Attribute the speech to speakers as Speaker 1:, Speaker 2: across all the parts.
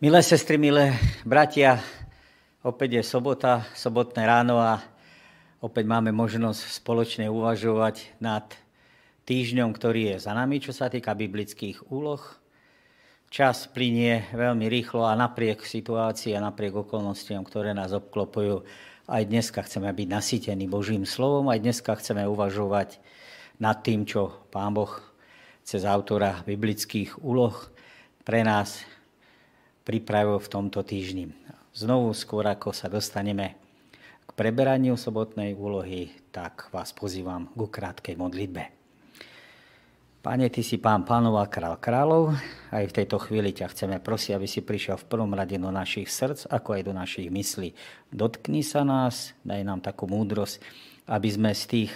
Speaker 1: Milé sestry, milé bratia, opäť je sobota, sobotné ráno a opäť máme možnosť spoločne uvažovať nad týždňom, ktorý je za nami, čo sa týka biblických úloh. Čas plinie veľmi rýchlo a napriek situácii a napriek okolnostiam, ktoré nás obklopujú, aj dneska chceme byť nasýtení Božím slovom, aj dneska chceme uvažovať nad tým, čo Pán Boh cez autora biblických úloh pre nás pripravil v tomto týždni. Znovu skôr, ako sa dostaneme k preberaniu sobotnej úlohy, tak vás pozývam ku krátkej modlitbe. Pane, Ty si Pán pánov a král kráľov. Aj v tejto chvíli ťa chceme prosiť, aby si prišiel v prvom rade do našich srdc, ako aj do našich myslí. Dotkni sa nás, daj nám takú múdrosť, aby sme z tých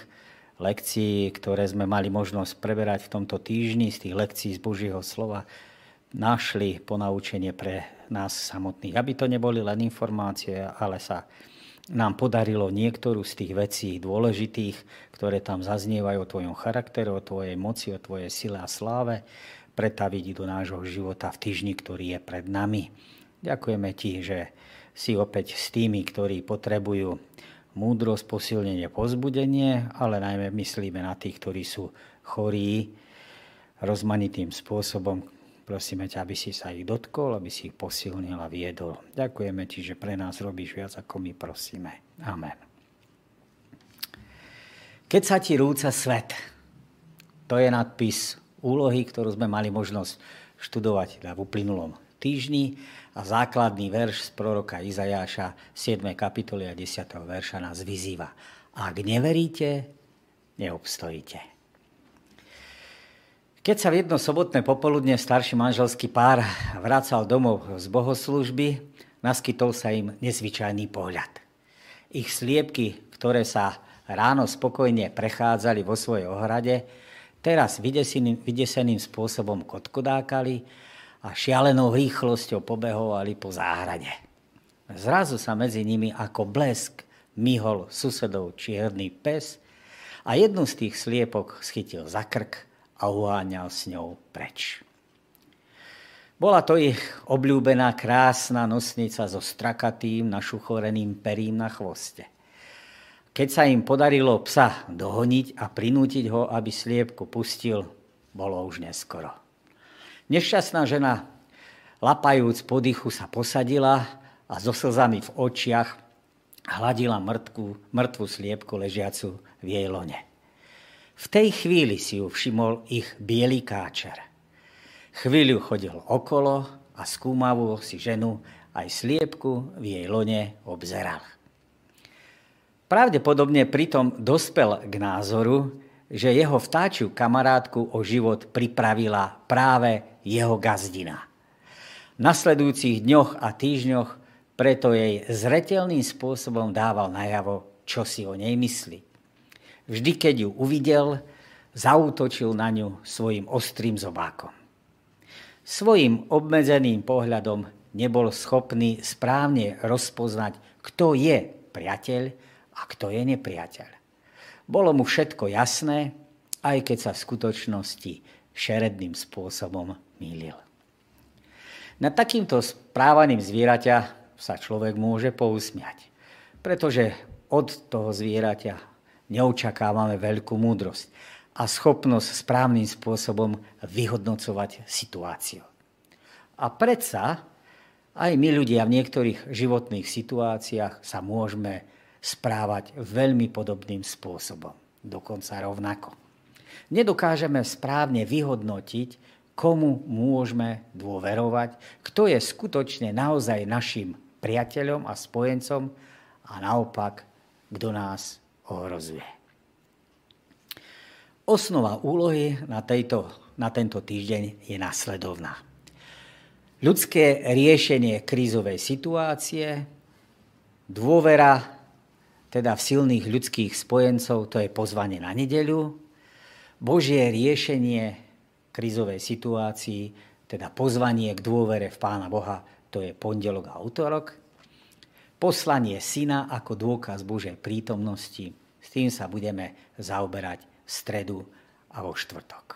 Speaker 1: lekcií, ktoré sme mali možnosť preberať v tomto týždni, z tých lekcií z Božieho slova, našli ponaučenie pre nás samotných. Aby to neboli len informácie, ale sa nám podarilo niektorú z tých vecí dôležitých, ktoré tam zaznievajú o tvojom charaktere, o tvojej moci, o tvojej sile a sláve, pretaviť do nášho života v týždni, ktorý je pred nami. Ďakujeme ti, že si opäť s tými, ktorí potrebujú múdrosť, posilnenie, pozbudenie, ale najmä myslíme na tých, ktorí sú chorí rozmanitým spôsobom, Prosíme ťa, aby si sa ich dotkol, aby si ich posilnil a viedol. Ďakujeme ti, že pre nás robíš viac, ako my prosíme. Amen. Keď sa ti rúca svet, to je nadpis úlohy, ktorú sme mali možnosť študovať v uplynulom týždni a základný verš z proroka Izajáša 7. kapitoly a 10. verša nás vyzýva. Ak neveríte, neobstojíte. Keď sa v jedno sobotné popoludne starší manželský pár vracal domov z bohoslúžby, naskytol sa im nezvyčajný pohľad. Ich sliepky, ktoré sa ráno spokojne prechádzali vo svojej ohrade, teraz vydeseným, vydeseným spôsobom kotkodákali a šialenou rýchlosťou pobehovali po záhrade. Zrazu sa medzi nimi ako blesk myhol susedov čierny pes a jednu z tých sliepok schytil za krk a uháňal s ňou preč. Bola to ich obľúbená krásna nosnica so strakatým našuchoreným perím na chvoste. Keď sa im podarilo psa dohoniť a prinútiť ho, aby sliepku pustil, bolo už neskoro. Nešťastná žena, lapajúc po dychu, sa posadila a so slzami v očiach hladila mŕtvu, mŕtvu sliepku ležiacu v jej lone. V tej chvíli si ju všimol ich bielý káčer. Chvíľu chodil okolo a skúmavú si ženu aj sliepku v jej lone obzeral. Pravdepodobne pritom dospel k názoru, že jeho vtáčiu kamarátku o život pripravila práve jeho gazdina. V nasledujúcich dňoch a týždňoch preto jej zretelným spôsobom dával najavo, čo si o nej myslí. Vždy, keď ju uvidel, zautočil na ňu svojim ostrým zobákom. Svojim obmedzeným pohľadom nebol schopný správne rozpoznať, kto je priateľ a kto je nepriateľ. Bolo mu všetko jasné, aj keď sa v skutočnosti šeredným spôsobom mýlil. Na takýmto správaným zvieraťa sa človek môže pousmiať, pretože od toho zvieraťa neočakávame veľkú múdrosť a schopnosť správnym spôsobom vyhodnocovať situáciu. A predsa aj my ľudia v niektorých životných situáciách sa môžeme správať veľmi podobným spôsobom, dokonca rovnako. Nedokážeme správne vyhodnotiť, komu môžeme dôverovať, kto je skutočne naozaj našim priateľom a spojencom a naopak, kto nás ohrozuje. Osnova úlohy na, tejto, na tento týždeň je následovná. Ľudské riešenie krízovej situácie, dôvera teda v silných ľudských spojencov, to je pozvanie na nedeľu, Božie riešenie krízovej situácii, teda pozvanie k dôvere v Pána Boha, to je pondelok a útorok, poslanie syna ako dôkaz Božej prítomnosti. S tým sa budeme zaoberať v stredu a vo štvrtok.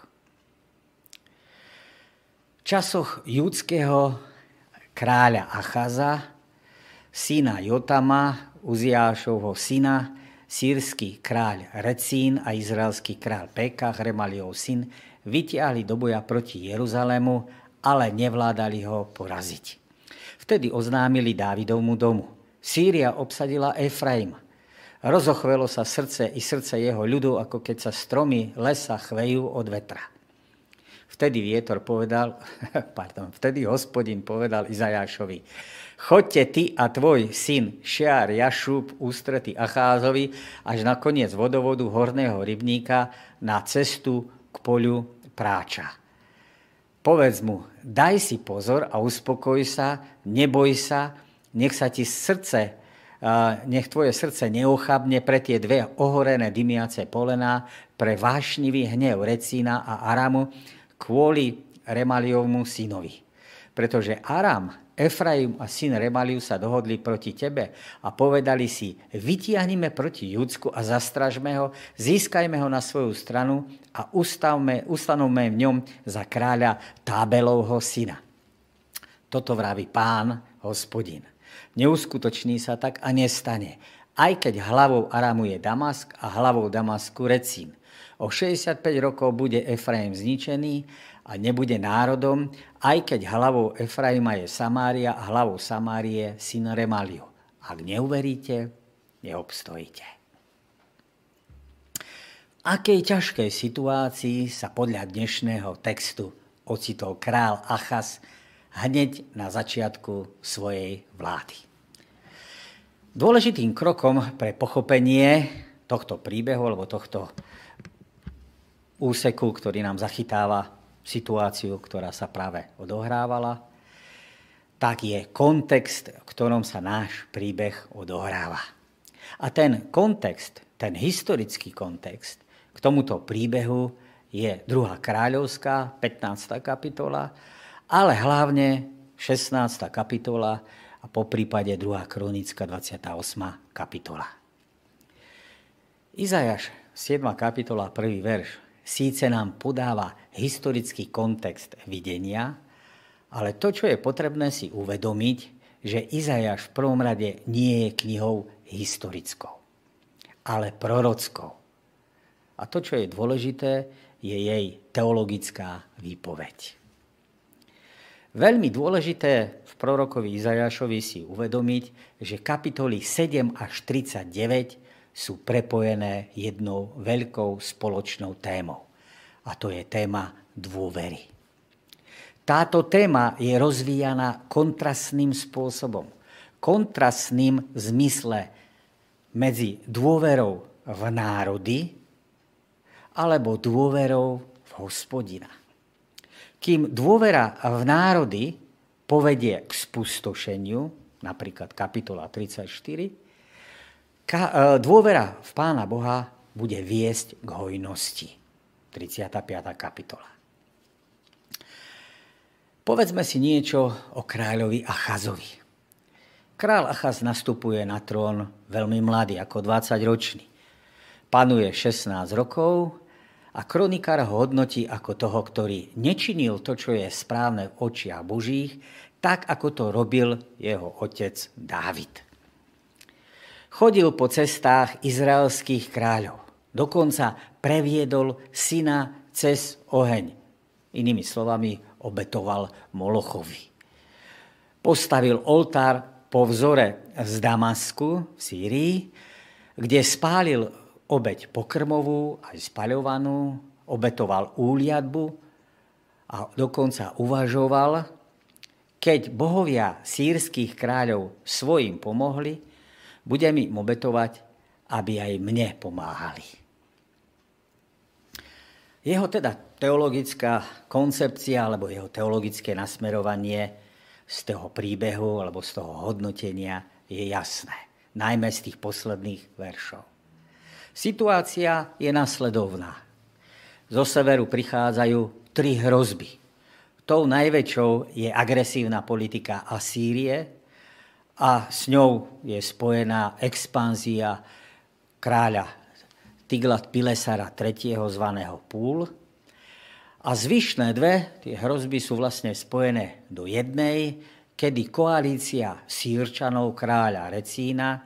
Speaker 1: V časoch judského kráľa Achaza, syna Jotama, Uziášovho syna, sírsky kráľ Recín a izraelský kráľ Pekach, Remaliov syn, vytiahli do boja proti Jeruzalému, ale nevládali ho poraziť. Vtedy oznámili Dávidovmu domu. Sýria obsadila Efraim. Rozochvelo sa srdce i srdce jeho ľudu, ako keď sa stromy lesa chvejú od vetra. Vtedy vietor povedal, pardon, vtedy hospodin povedal Izajášovi, Chodte ty a tvoj syn Šiar Jašúb ústrety Acházovi až na koniec vodovodu horného rybníka na cestu k poľu práča. Povedz mu, daj si pozor a uspokoj sa, neboj sa, nech sa ti srdce, nech tvoje srdce neochabne pre tie dve ohorené dymiace polená, pre vášnivý hnev Recína a Aramu kvôli Remaliovmu synovi. Pretože Aram Efraim a syn Remaliu sa dohodli proti tebe a povedali si, vytiahnime proti Judsku a zastražme ho, získajme ho na svoju stranu a ustavme, ustanovme v ňom za kráľa Tábelovho syna. Toto vraví pán, hospodin. Neuskutoční sa tak a nestane. Aj keď hlavou Aramu je Damask a hlavou Damasku Recín. O 65 rokov bude Efraim zničený a nebude národom, aj keď hlavou Efraima je Samária a hlavou Samárie syn Remaliu. Ak neuveríte, neobstojíte. V akej ťažkej situácii sa podľa dnešného textu ocitol král Achas hneď na začiatku svojej vlády. Dôležitým krokom pre pochopenie tohto príbehu alebo tohto úseku, ktorý nám zachytáva situáciu, ktorá sa práve odohrávala, tak je kontext, v ktorom sa náš príbeh odohráva. A ten kontext, ten historický kontext k tomuto príbehu je 2. kráľovská, 15. kapitola, ale hlavne 16. kapitola a po prípade 2. kronická, 28. kapitola. Izajaš, 7. kapitola, 1. verš síce nám podáva historický kontext videnia, ale to, čo je potrebné si uvedomiť, že Izajáš v prvom rade nie je knihou historickou, ale prorockou. A to, čo je dôležité, je jej teologická výpoveď. Veľmi dôležité v prorokovi Izajášovi si uvedomiť, že kapitoly 7 až 39 sú prepojené jednou veľkou spoločnou témou. A to je téma dôvery. Táto téma je rozvíjana kontrastným spôsobom. Kontrastným v zmysle medzi dôverou v národy alebo dôverou v hospodina. Kým dôvera v národy povedie k spustošeniu, napríklad kapitola 34, E, dôvera v Pána Boha bude viesť k hojnosti. 35. kapitola. Povedzme si niečo o kráľovi Achazovi. Král Achaz nastupuje na trón veľmi mladý, ako 20-ročný. Panuje 16 rokov a kronikár ho hodnotí ako toho, ktorý nečinil to, čo je správne v očiach Božích, tak ako to robil jeho otec Dávid. Chodil po cestách izraelských kráľov. Dokonca previedol syna cez oheň. Inými slovami, obetoval Molochovi. Postavil oltár po vzore z Damasku v Sýrii, kde spálil obeď pokrmovú aj spaľovanú, obetoval úliadbu a dokonca uvažoval, keď bohovia sírskych kráľov svojim pomohli, budem im obetovať, aby aj mne pomáhali. Jeho teda teologická koncepcia alebo jeho teologické nasmerovanie z toho príbehu alebo z toho hodnotenia je jasné. Najmä z tých posledných veršov. Situácia je nasledovná. Zo severu prichádzajú tri hrozby. Tou najväčšou je agresívna politika Asýrie, a s ňou je spojená expanzia kráľa Tiglat Pilesara III. zvaného Púl. A zvyšné dve, tie hrozby sú vlastne spojené do jednej, kedy koalícia Sýrčanov kráľa Recína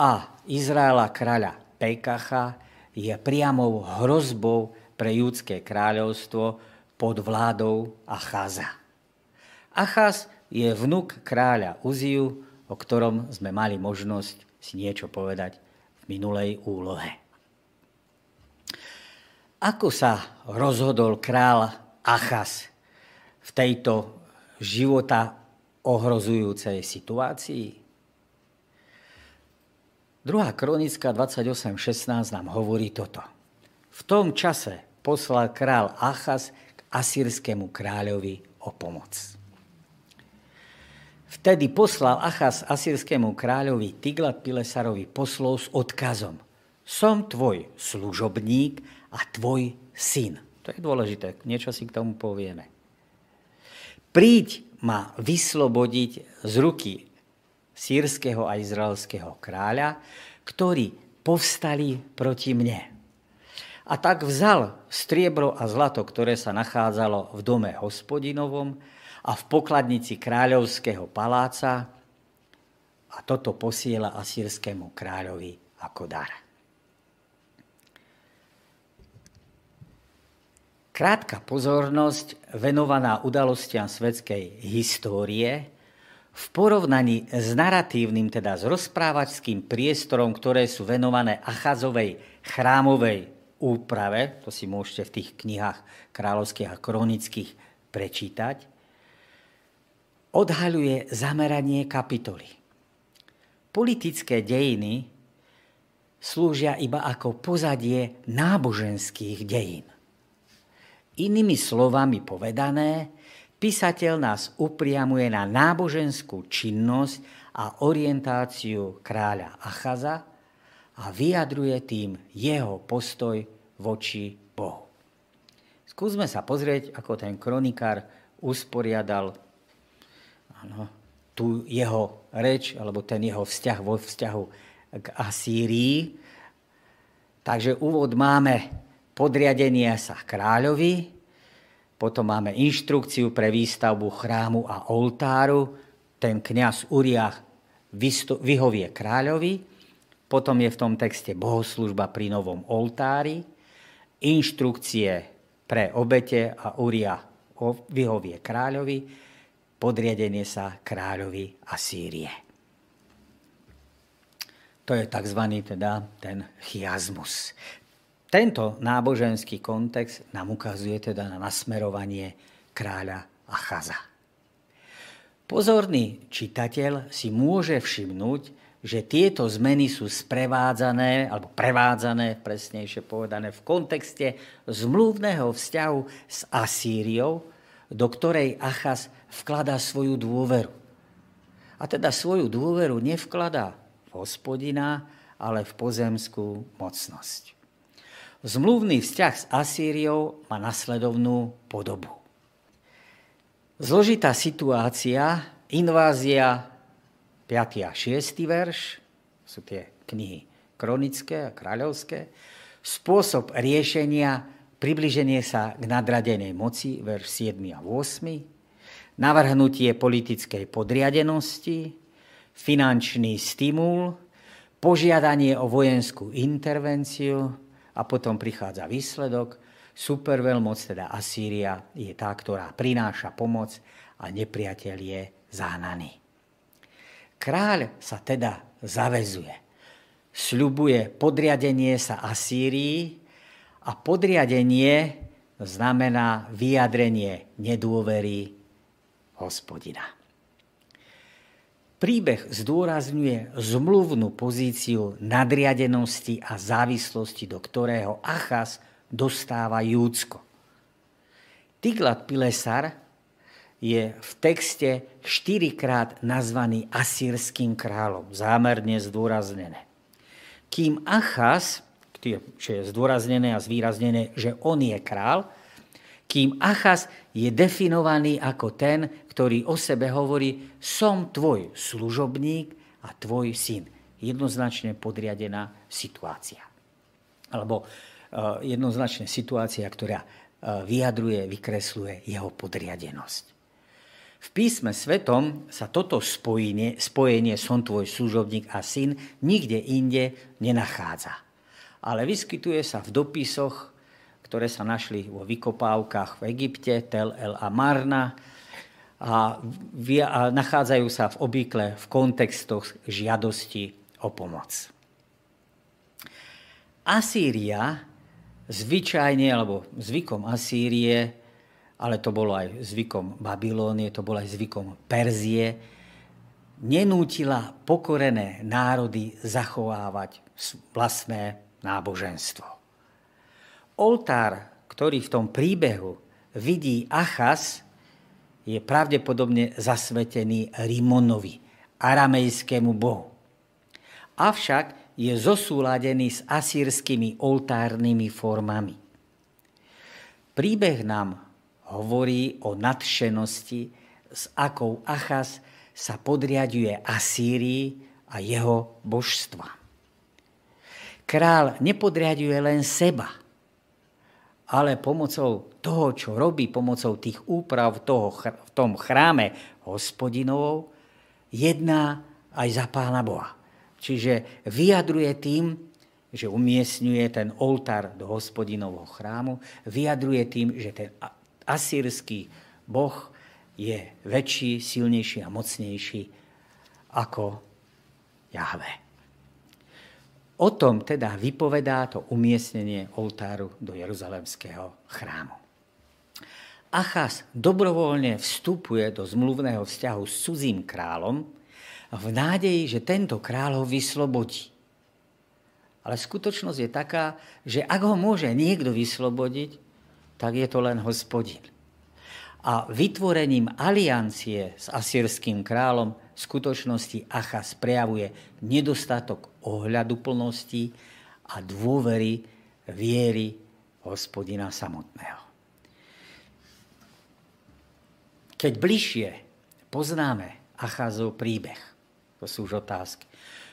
Speaker 1: a Izraela kráľa Pekacha je priamou hrozbou pre judské kráľovstvo pod vládou Achaza. Achaz je vnuk kráľa Uziu, o ktorom sme mali možnosť si niečo povedať v minulej úlohe. Ako sa rozhodol král Achaz v tejto života ohrozujúcej situácii? Druhá kronická 28.16 nám hovorí toto. V tom čase poslal král Achaz k asýrskému kráľovi o pomoc. Vtedy poslal Achaz asýrskému kráľovi Tiglat Pilesarovi poslov s odkazom. Som tvoj služobník a tvoj syn. To je dôležité, niečo si k tomu povieme. Príď ma vyslobodiť z ruky sírskeho a izraelského kráľa, ktorí povstali proti mne. A tak vzal striebro a zlato, ktoré sa nachádzalo v dome hospodinovom a v pokladnici kráľovského paláca a toto posiela asýrskému kráľovi ako dar. Krátka pozornosť venovaná udalostiam svetskej histórie v porovnaní s naratívnym, teda s rozprávačským priestorom, ktoré sú venované Achazovej chrámovej úprave, to si môžete v tých knihách kráľovských a kronických prečítať, odhaľuje zameranie kapitoly. Politické dejiny slúžia iba ako pozadie náboženských dejín. Inými slovami povedané, písateľ nás upriamuje na náboženskú činnosť a orientáciu kráľa Achaza a vyjadruje tým jeho postoj voči Bohu. Skúsme sa pozrieť, ako ten kronikár usporiadal ano, tú jeho reč, alebo ten jeho vzťah vo vzťahu k Asýrii. Takže úvod máme podriadenie sa kráľovi, potom máme inštrukciu pre výstavbu chrámu a oltáru, ten kňaz Uriach vyhovie kráľovi, potom je v tom texte bohoslužba pri novom oltári, inštrukcie pre obete a Uria vyhovie kráľovi, podriadenie sa kráľovi Asýrie. To je tzv. Teda ten chiazmus. Tento náboženský kontext nám ukazuje teda na nasmerovanie kráľa Achaza. Pozorný čitateľ si môže všimnúť, že tieto zmeny sú sprevádzané, alebo prevádzané, presnejšie povedané, v kontexte zmluvného vzťahu s Asýriou, do ktorej Achaz vkladá svoju dôveru. A teda svoju dôveru nevkladá v hospodina, ale v pozemskú mocnosť. Zmluvný vzťah s Asýriou má nasledovnú podobu. Zložitá situácia, invázia 5. a 6. verš, sú tie knihy kronické a kráľovské, spôsob riešenia, približenie sa k nadradenej moci, verš 7 a 8, navrhnutie politickej podriadenosti, finančný stimul, požiadanie o vojenskú intervenciu, a potom prichádza výsledok. Superveľmoc, teda Asýria, je tá, ktorá prináša pomoc a nepriateľ je zahnaný. Kráľ sa teda zavezuje. Sľubuje podriadenie sa Asýrii a podriadenie znamená vyjadrenie nedôvery hospodina. Príbeh zdôrazňuje zmluvnú pozíciu nadriadenosti a závislosti, do ktorého Achaz dostáva Júcko. Tiglat Pilesar je v texte štyrikrát nazvaný asýrským kráľom, zámerne zdôraznené. Kým Achaz, čo je zdôraznené a zvýraznené, že on je král, kým Achaz je definovaný ako ten, ktorý o sebe hovorí, som tvoj služobník a tvoj syn. Jednoznačne podriadená situácia. Alebo uh, jednoznačne situácia, ktorá uh, vyjadruje, vykresluje jeho podriadenosť. V písme svetom sa toto spojenie, spojenie som tvoj služobník a syn nikde inde nenachádza. Ale vyskytuje sa v dopisoch, ktoré sa našli vo vykopávkach v Egypte, Tel El a Marna, a, a nachádzajú sa v obvykle v kontextoch žiadosti o pomoc. Asýria zvyčajne, alebo zvykom Asýrie, ale to bolo aj zvykom Babilónie, to bolo aj zvykom Perzie, nenútila pokorené národy zachovávať vlastné náboženstvo. Oltár, ktorý v tom príbehu vidí Achas, je pravdepodobne zasvetený Rimonovi, aramejskému bohu. Avšak je zosúladený s asýrskými oltárnymi formami. Príbeh nám hovorí o nadšenosti, s akou Achas sa podriaduje Asýrii a jeho božstva. Král nepodriaduje len seba – ale pomocou toho, čo robí, pomocou tých úprav toho, v tom chráme hospodinovou, jedná aj za Pána Boha. Čiže vyjadruje tým, že umiestňuje ten oltár do hospodinovho chrámu, vyjadruje tým, že ten asýrsky boh je väčší, silnejší a mocnejší ako Jahve. O tom teda vypovedá to umiestnenie oltáru do Jeruzalemského chrámu. Achaz dobrovoľne vstupuje do zmluvného vzťahu s cudzím kráľom v nádeji, že tento kráľ ho vyslobodí. Ale skutočnosť je taká, že ak ho môže niekto vyslobodiť, tak je to len hospodin. A vytvorením aliancie s asýrským kráľom v skutočnosti Achaz prejavuje nedostatok ohľadu plnosti a dôvery viery hospodina samotného. Keď bližšie poznáme Acházov príbeh, to sú už otázky,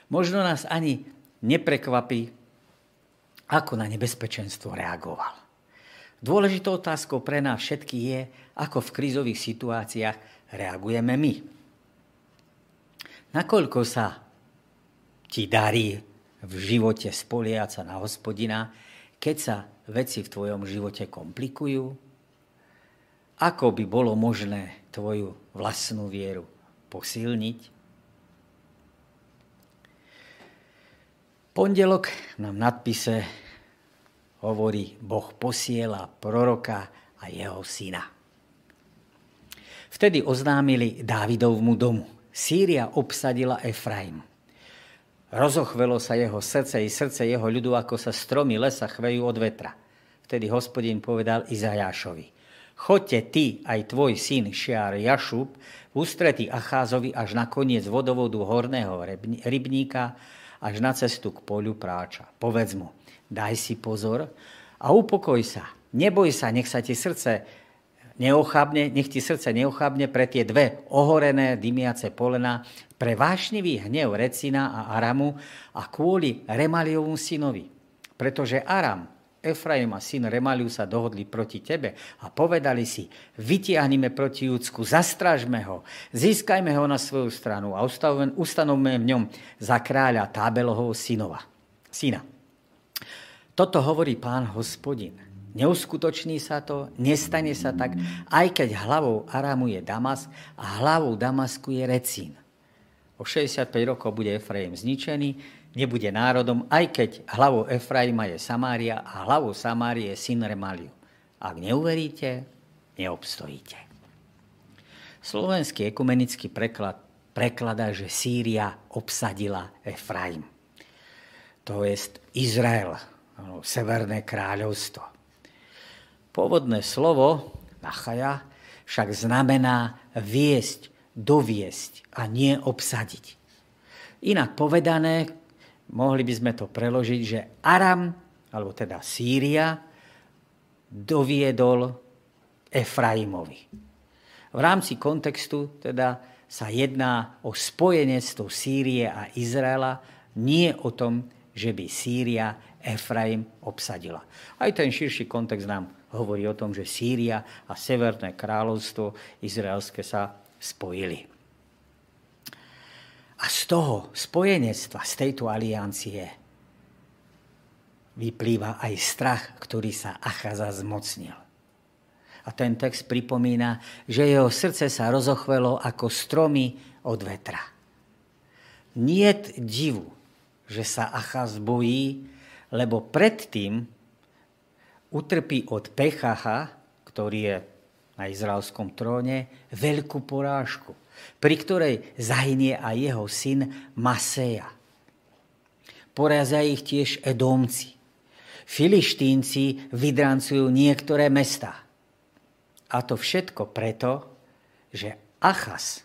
Speaker 1: možno nás ani neprekvapí, ako na nebezpečenstvo reagoval. Dôležitou otázkou pre nás všetkých je, ako v krízových situáciách reagujeme my. Nakoľko sa ti darí v živote spoliať sa na hospodina, keď sa veci v tvojom živote komplikujú? Ako by bolo možné tvoju vlastnú vieru posilniť? Pondelok nám nadpise hovorí, Boh posiela proroka a jeho syna. Vtedy oznámili Dávidovmu domu. Sýria obsadila Efraim. Rozochvelo sa jeho srdce i srdce jeho ľudu, ako sa stromy lesa chvejú od vetra. Vtedy hospodin povedal Izajášovi. Choďte ty aj tvoj syn Šiar Jašub ústretí Acházovi až na koniec vodovodu horného rybníka, až na cestu k poľu práča. Povedz mu, daj si pozor a upokoj sa. Neboj sa, nech sa ti srdce neochabne, nech ti srdce neochabne pre tie dve ohorené dymiace polena, pre vášnivý hnev Recina a Aramu a kvôli Remaliovu synovi. Pretože Aram, Efraim a syn Remaliu sa dohodli proti tebe a povedali si, vytiahnime proti Júdsku, zastražme ho, získajme ho na svoju stranu a ustanovme v ňom za kráľa Tábelovho synova, syna. Toto hovorí pán hospodin. Neuskutoční sa to, nestane sa tak, aj keď hlavou Aramu je Damas a hlavou Damasku je Recín. O 65 rokov bude Efraim zničený, nebude národom, aj keď hlavou Efraima je Samária a hlavou Samárie je syn Remaliu. Ak neuveríte, neobstojíte. Slovenský ekumenický preklad prekladá, že Sýria obsadila Efraim. To je Izrael, Severné kráľovstvo. Pôvodné slovo nachaja však znamená viesť, doviesť a nie obsadiť. Inak povedané, mohli by sme to preložiť, že Aram, alebo teda Sýria, doviedol Efraimovi. V rámci kontextu teda sa jedná o spojenectvo Sýrie a Izraela, nie o tom, že by Sýria Efraim obsadila. Aj ten širší kontext nám hovorí o tom, že Sýria a Severné kráľovstvo izraelské sa spojili. A z toho spojenectva, z tejto aliancie vyplýva aj strach, ktorý sa Achaza zmocnil. A ten text pripomína, že jeho srdce sa rozochvelo ako stromy od vetra. Niet divu, že sa Achaz bojí, lebo predtým utrpí od Pechacha, ktorý je na izraelskom tróne, veľkú porážku, pri ktorej zahynie aj jeho syn Maseja. Porazia ich tiež Edomci. Filištínci vydrancujú niektoré mestá. A to všetko preto, že Achas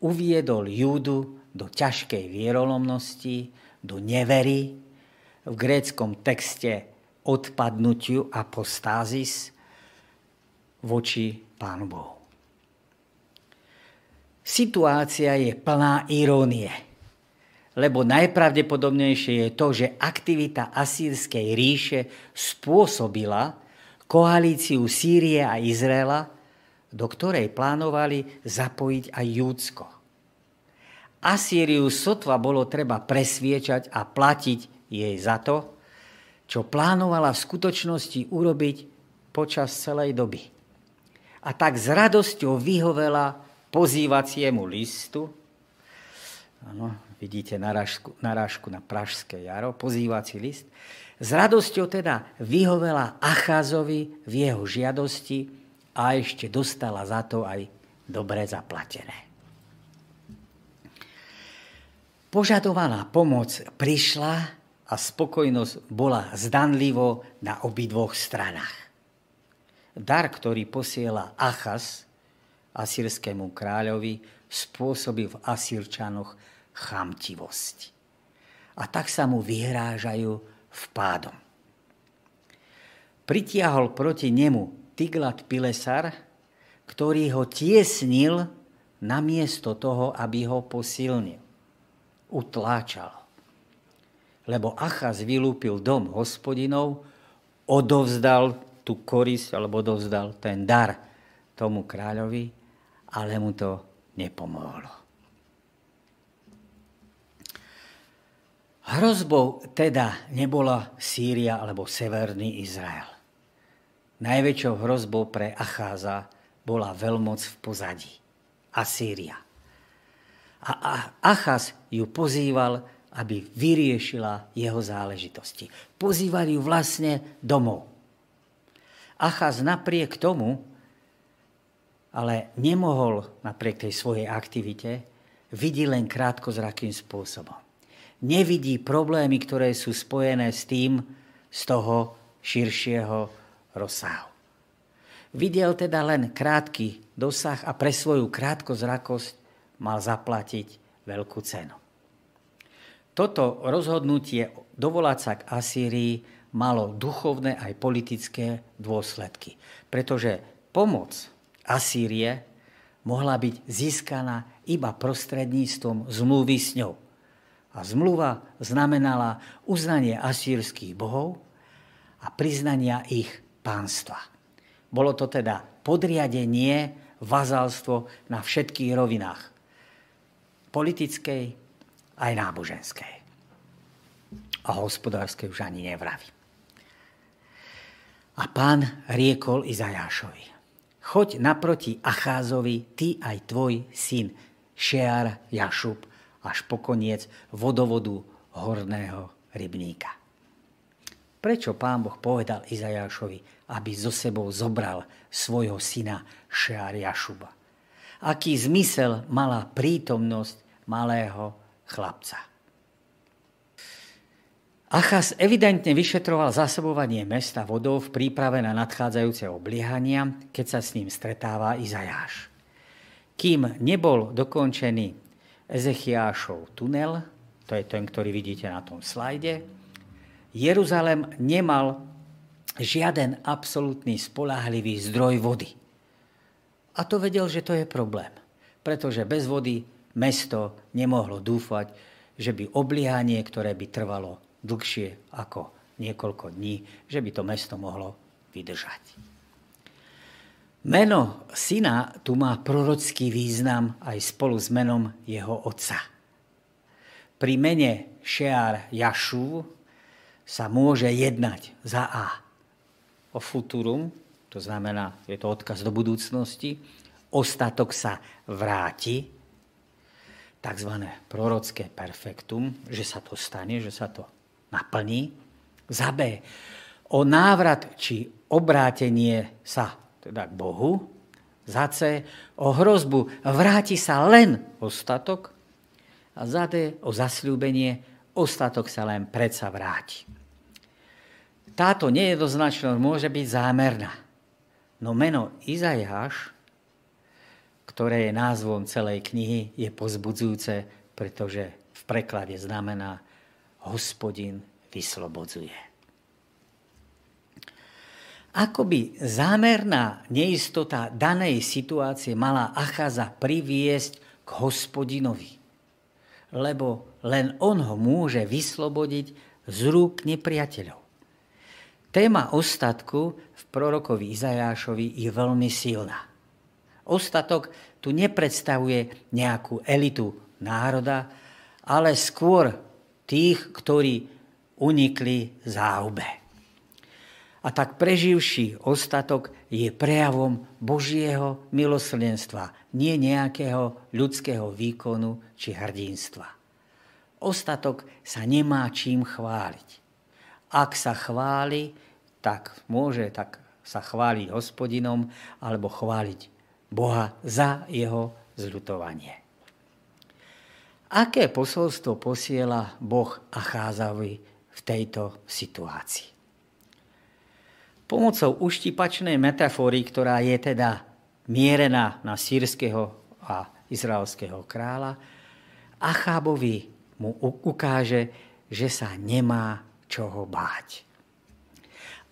Speaker 1: uviedol Júdu do ťažkej vierolomnosti, do nevery, v gréckom texte odpadnutiu apostázis voči Pánu Bohu. Situácia je plná irónie, lebo najpravdepodobnejšie je to, že aktivita asýrskej ríše spôsobila, koalíciu Sýrie a Izraela, do ktorej plánovali zapojiť aj Júdsko. Asýriu sotva bolo treba presviečať a platiť jej za to, čo plánovala v skutočnosti urobiť počas celej doby. A tak s radosťou vyhovela pozývaciemu listu, ano, vidíte narážku, narážku na Pražské jaro, pozývací list, s radosťou teda vyhovela Acházovi v jeho žiadosti a ešte dostala za to aj dobre zaplatené. Požadovaná pomoc prišla a spokojnosť bola zdanlivo na obidvoch stranách. Dar, ktorý posiela Achaz asýrskému kráľovi, spôsobil v Asírčanoch chamtivosť. A tak sa mu vyhrážajú vpádom. Pritiahol proti nemu Tiglat Pilesar, ktorý ho tiesnil namiesto toho, aby ho posilnil. Utláčal. Lebo Achaz vylúpil dom hospodinov, odovzdal tú korisť, alebo odovzdal ten dar tomu kráľovi, ale mu to nepomohlo. Hrozbou teda nebola Sýria alebo Severný Izrael. Najväčšou hrozbou pre Acháza bola veľmoc v pozadí. Asýria. A Achaz ju pozýval, aby vyriešila jeho záležitosti. Pozýval ju vlastne domov. Achaz napriek tomu, ale nemohol napriek tej svojej aktivite, vidí len krátkozrakým spôsobom nevidí problémy, ktoré sú spojené s tým z toho širšieho rozsahu. Videl teda len krátky dosah a pre svoju krátkozrakosť mal zaplatiť veľkú cenu. Toto rozhodnutie dovolať sa k Asýrii malo duchovné aj politické dôsledky, pretože pomoc Asýrie mohla byť získaná iba prostredníctvom zmluvy s ňou. A zmluva znamenala uznanie asýrských bohov a priznania ich pánstva. Bolo to teda podriadenie, vazalstvo na všetkých rovinách. Politickej aj náboženskej. A hospodárskej už ani nevraví. A pán riekol Izajášovi. Choď naproti Acházovi, ty aj tvoj syn Šear Jašub, až po koniec vodovodu horného rybníka. Prečo pán Boh povedal Izajášovi, aby zo sebou zobral svojho syna Šeariašuba? Aký zmysel mala prítomnosť malého chlapca? Achas evidentne vyšetroval zasobovanie mesta vodou v príprave na nadchádzajúce obliehania, keď sa s ním stretáva Izajáš. Kým nebol dokončený Ezechiášov tunel, to je ten, ktorý vidíte na tom slajde, Jeruzalem nemal žiaden absolútny spolahlivý zdroj vody. A to vedel, že to je problém, pretože bez vody mesto nemohlo dúfať, že by obliehanie, ktoré by trvalo dlhšie ako niekoľko dní, že by to mesto mohlo vydržať. Meno syna tu má prorocký význam aj spolu s menom jeho otca. Pri mene Šear Jašu sa môže jednať za A o futurum, to znamená, je to odkaz do budúcnosti, ostatok sa vráti, tzv. prorocké perfektum, že sa to stane, že sa to naplní. Za B, o návrat či obrátenie sa teda k Bohu. Za C, o hrozbu vráti sa len ostatok. A za D, o zasľúbenie ostatok sa len predsa vráti. Táto nejednoznačnosť môže byť zámerná. No meno Izajáš, ktoré je názvom celej knihy, je pozbudzujúce, pretože v preklade znamená hospodin vyslobodzuje. Ako by zámerná neistota danej situácie mala Achaza priviesť k hospodinovi. Lebo len on ho môže vyslobodiť z rúk nepriateľov. Téma ostatku v prorokovi Izajášovi je veľmi silná. Ostatok tu nepredstavuje nejakú elitu národa, ale skôr tých, ktorí unikli záhube. A tak preživší ostatok je prejavom Božieho milosrdenstva, nie nejakého ľudského výkonu či hrdinstva. Ostatok sa nemá čím chváliť. Ak sa chváli, tak môže tak sa chváliť hospodinom alebo chváliť Boha za jeho zľutovanie. Aké posolstvo posiela Boh Acházovi v tejto situácii? Pomocou uštipačnej metafory, ktorá je teda mierená na sírskeho a izraelského kráľa, Achábovi mu ukáže, že sa nemá čoho báť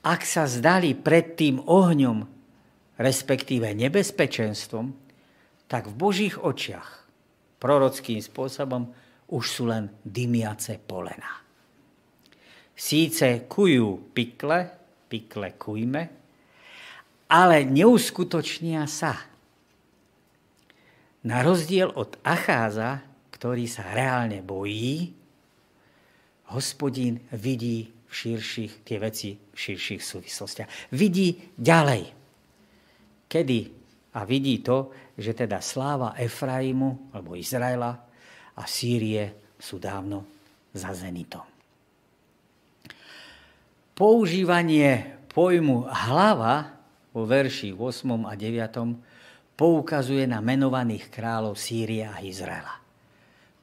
Speaker 1: ak sa zdali pred tým ohňom, respektíve nebezpečenstvom, tak v Božích očiach prorockým spôsobom už sú len dymiace polena. Síce kujú pikle, pikle kujme, ale neuskutočnia sa. Na rozdiel od Acháza, ktorý sa reálne bojí, hospodín vidí širších, tie veci v širších súvislostiach. Vidí ďalej. Kedy? A vidí to, že teda sláva Efraimu, alebo Izraela a Sýrie sú dávno za zenitom. Používanie pojmu hlava vo verši 8 a 9 poukazuje na menovaných kráľov Sýrie a Izraela.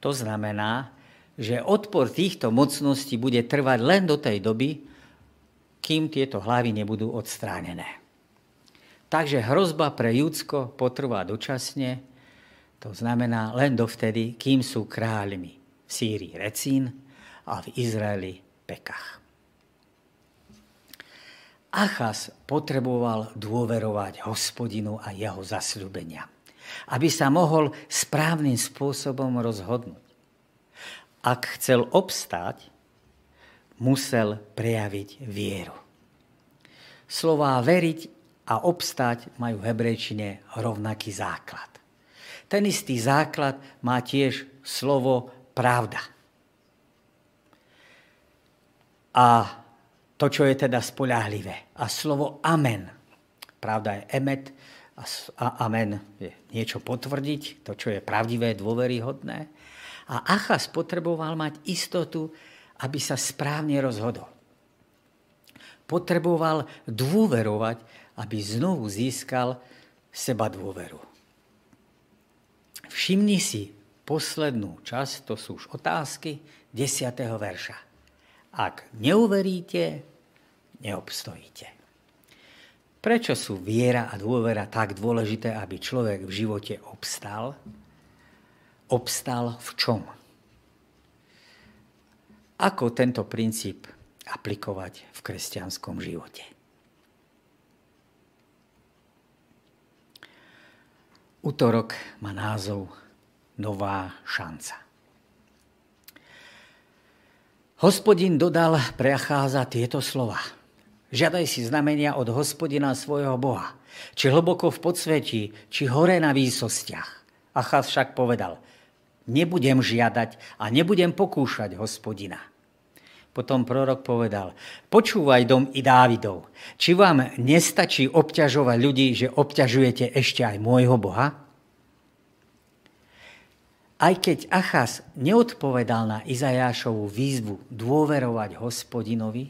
Speaker 1: To znamená, že odpor týchto mocností bude trvať len do tej doby, kým tieto hlavy nebudú odstránené. Takže hrozba pre Judsko potrvá dočasne, to znamená len dovtedy, kým sú kráľmi v Sýrii Recín a v Izraeli Pekach. Achas potreboval dôverovať hospodinu a jeho zasľúbenia, aby sa mohol správnym spôsobom rozhodnúť. Ak chcel obstáť, musel prejaviť vieru. Slová veriť a obstáť majú v hebrejčine rovnaký základ. Ten istý základ má tiež slovo pravda. A to, čo je teda spoľahlivé. A slovo amen. Pravda je emet a amen je niečo potvrdiť, to, čo je pravdivé, dôveryhodné. A Achas potreboval mať istotu, aby sa správne rozhodol. Potreboval dôverovať, aby znovu získal seba dôveru. Všimni si poslednú časť, to sú už otázky 10. verša. Ak neuveríte, neobstojíte. Prečo sú viera a dôvera tak dôležité, aby človek v živote obstal? obstal v čom? Ako tento princíp aplikovať v kresťanskom živote? Útorok má názov Nová šanca. Hospodin dodal pre Acháza tieto slova. Žiadaj si znamenia od hospodina svojho Boha. či hlboko v podsvetí, či hore na výsostiach. Achaz však povedal, nebudem žiadať a nebudem pokúšať hospodina. Potom prorok povedal, počúvaj dom i Dávidov, či vám nestačí obťažovať ľudí, že obťažujete ešte aj môjho Boha? Aj keď Achaz neodpovedal na Izajášovú výzvu dôverovať hospodinovi,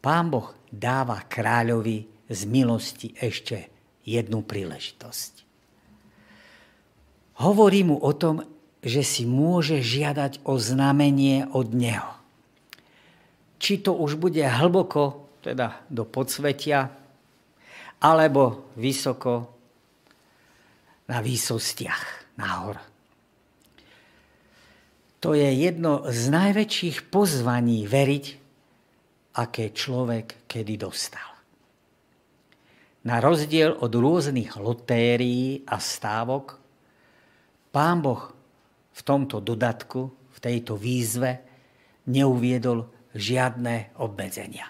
Speaker 1: pán Boh dáva kráľovi z milosti ešte jednu príležitosť. Hovorí mu o tom, že si môže žiadať o znamenie od neho. Či to už bude hlboko, teda do podsvetia, alebo vysoko na výsostiach, nahor. To je jedno z najväčších pozvaní veriť, aké človek kedy dostal. Na rozdiel od rôznych lotérií a stávok, pán Boh v tomto dodatku, v tejto výzve neuviedol žiadne obmedzenia.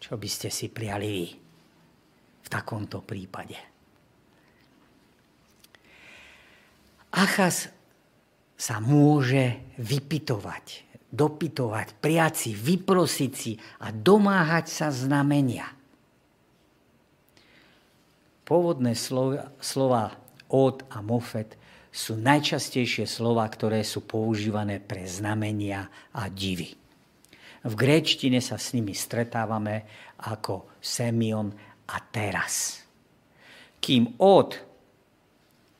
Speaker 1: Čo by ste si prijali vy v takomto prípade? Achaz sa môže vypitovať, dopytovať, prijať si, vyprosiť si a domáhať sa znamenia. Pôvodné slova, slova od a mofet sú najčastejšie slova, ktoré sú používané pre znamenia a divy. V gréčtine sa s nimi stretávame ako Semion a teraz. Kým od,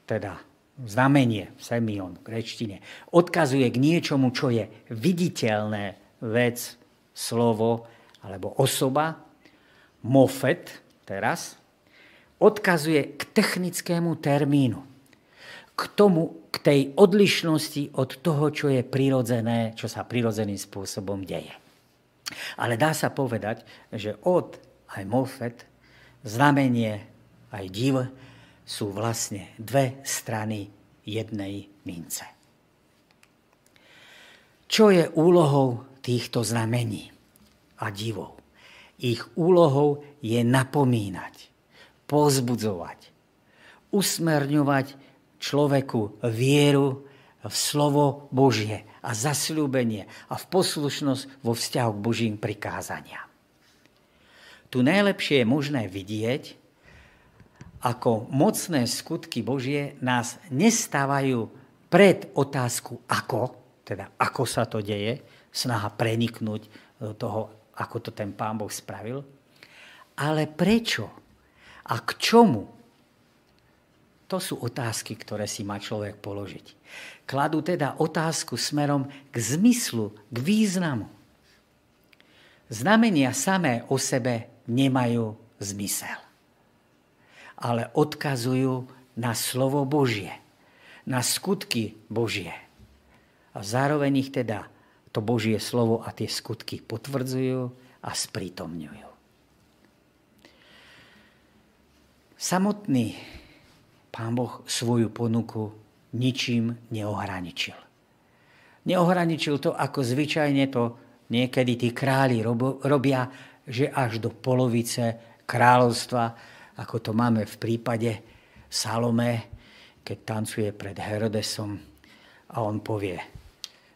Speaker 1: teda znamenie, Semion v gréčtine, odkazuje k niečomu, čo je viditeľné vec, slovo alebo osoba, mofet teraz, odkazuje k technickému termínu k tomu, k tej odlišnosti od toho, čo je prirodzené, čo sa prirodzeným spôsobom deje. Ale dá sa povedať, že od aj mofet, znamenie aj div sú vlastne dve strany jednej mince. Čo je úlohou týchto znamení a divov? Ich úlohou je napomínať, pozbudzovať, usmerňovať človeku vieru v slovo Božie a zasľúbenie a v poslušnosť vo vzťahu k Božím prikázaniam. Tu najlepšie je možné vidieť, ako mocné skutky Božie nás nestávajú pred otázku ako, teda ako sa to deje, snaha preniknúť do toho, ako to ten pán Boh spravil, ale prečo a k čomu to sú otázky, ktoré si má človek položiť. Kladú teda otázku smerom k zmyslu, k významu. Znamenia samé o sebe nemajú zmysel, ale odkazujú na slovo Božie, na skutky Božie. A zároveň ich teda to Božie slovo a tie skutky potvrdzujú a sprítomňujú. Samotný Pán Boh svoju ponuku ničím neohraničil. Neohraničil to, ako zvyčajne to niekedy tí králi robia, že až do polovice kráľovstva, ako to máme v prípade Salome, keď tancuje pred Herodesom a on povie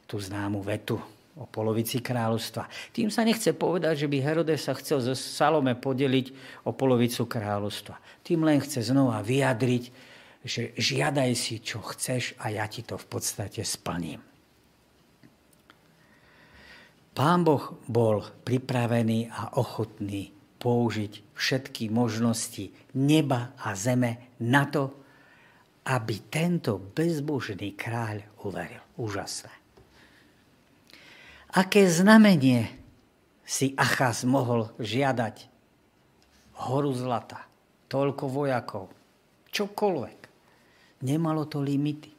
Speaker 1: tú známu vetu o polovici kráľovstva. Tým sa nechce povedať, že by Herodes sa chcel zo Salome podeliť o polovicu kráľovstva. Tým len chce znova vyjadriť, že žiadaj si, čo chceš a ja ti to v podstate splním. Pán Boh bol pripravený a ochotný použiť všetky možnosti neba a zeme na to, aby tento bezbožný kráľ uveril. Úžasné. Aké znamenie si Achaz mohol žiadať? Horu zlata, toľko vojakov, čokoľvek. Nemalo to limity.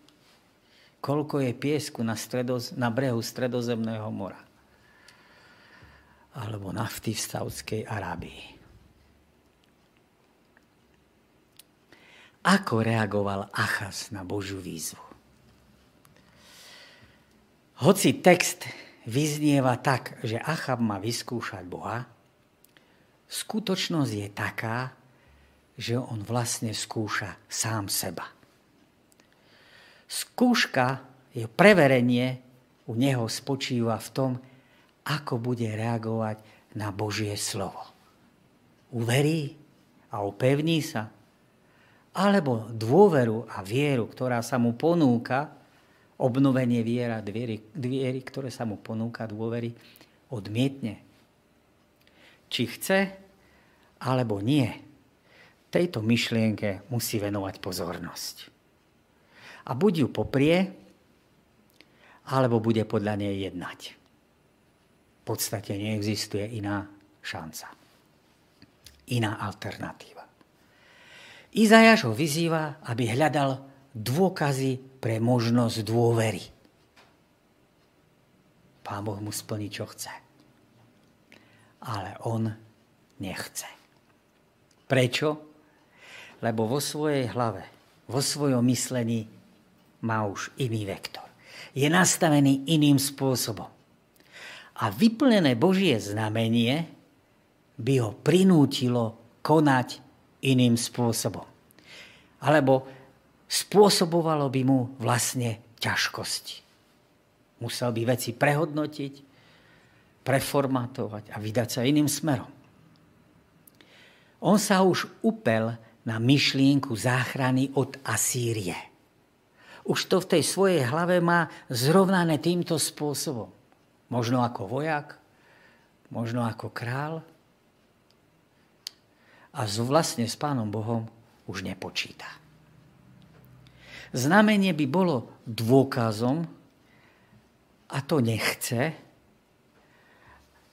Speaker 1: Koľko je piesku na, stredoz, na brehu stredozemného mora. Alebo nafty v Saudskej Arábii. Ako reagoval Achaz na Božiu výzvu? Hoci text vyznieva tak, že Achab má vyskúšať Boha, skutočnosť je taká, že on vlastne skúša sám seba. Skúška, je preverenie u neho spočíva v tom, ako bude reagovať na Božie slovo. Uverí a upevní sa? Alebo dôveru a vieru, ktorá sa mu ponúka, obnovenie viera, dviery, dviery, ktoré sa mu ponúka, dôvery, odmietne. Či chce, alebo nie, tejto myšlienke musí venovať pozornosť. A buď ju poprie, alebo bude podľa nej jednať. V podstate neexistuje iná šanca. Iná alternatíva. Izajaš ho vyzýva, aby hľadal dôkazy pre možnosť dôvery. Pán Boh mu splní, čo chce. Ale on nechce. Prečo? lebo vo svojej hlave, vo svojom myslení má už iný vektor. Je nastavený iným spôsobom. A vyplnené Božie znamenie by ho prinútilo konať iným spôsobom. Alebo spôsobovalo by mu vlastne ťažkosti. Musel by veci prehodnotiť, preformatovať a vydať sa iným smerom. On sa už upel na myšlienku záchrany od Asýrie. Už to v tej svojej hlave má zrovnané týmto spôsobom. Možno ako vojak, možno ako král. A vlastne s Pánom Bohom už nepočíta. Znamenie by bolo dôkazom, a to nechce,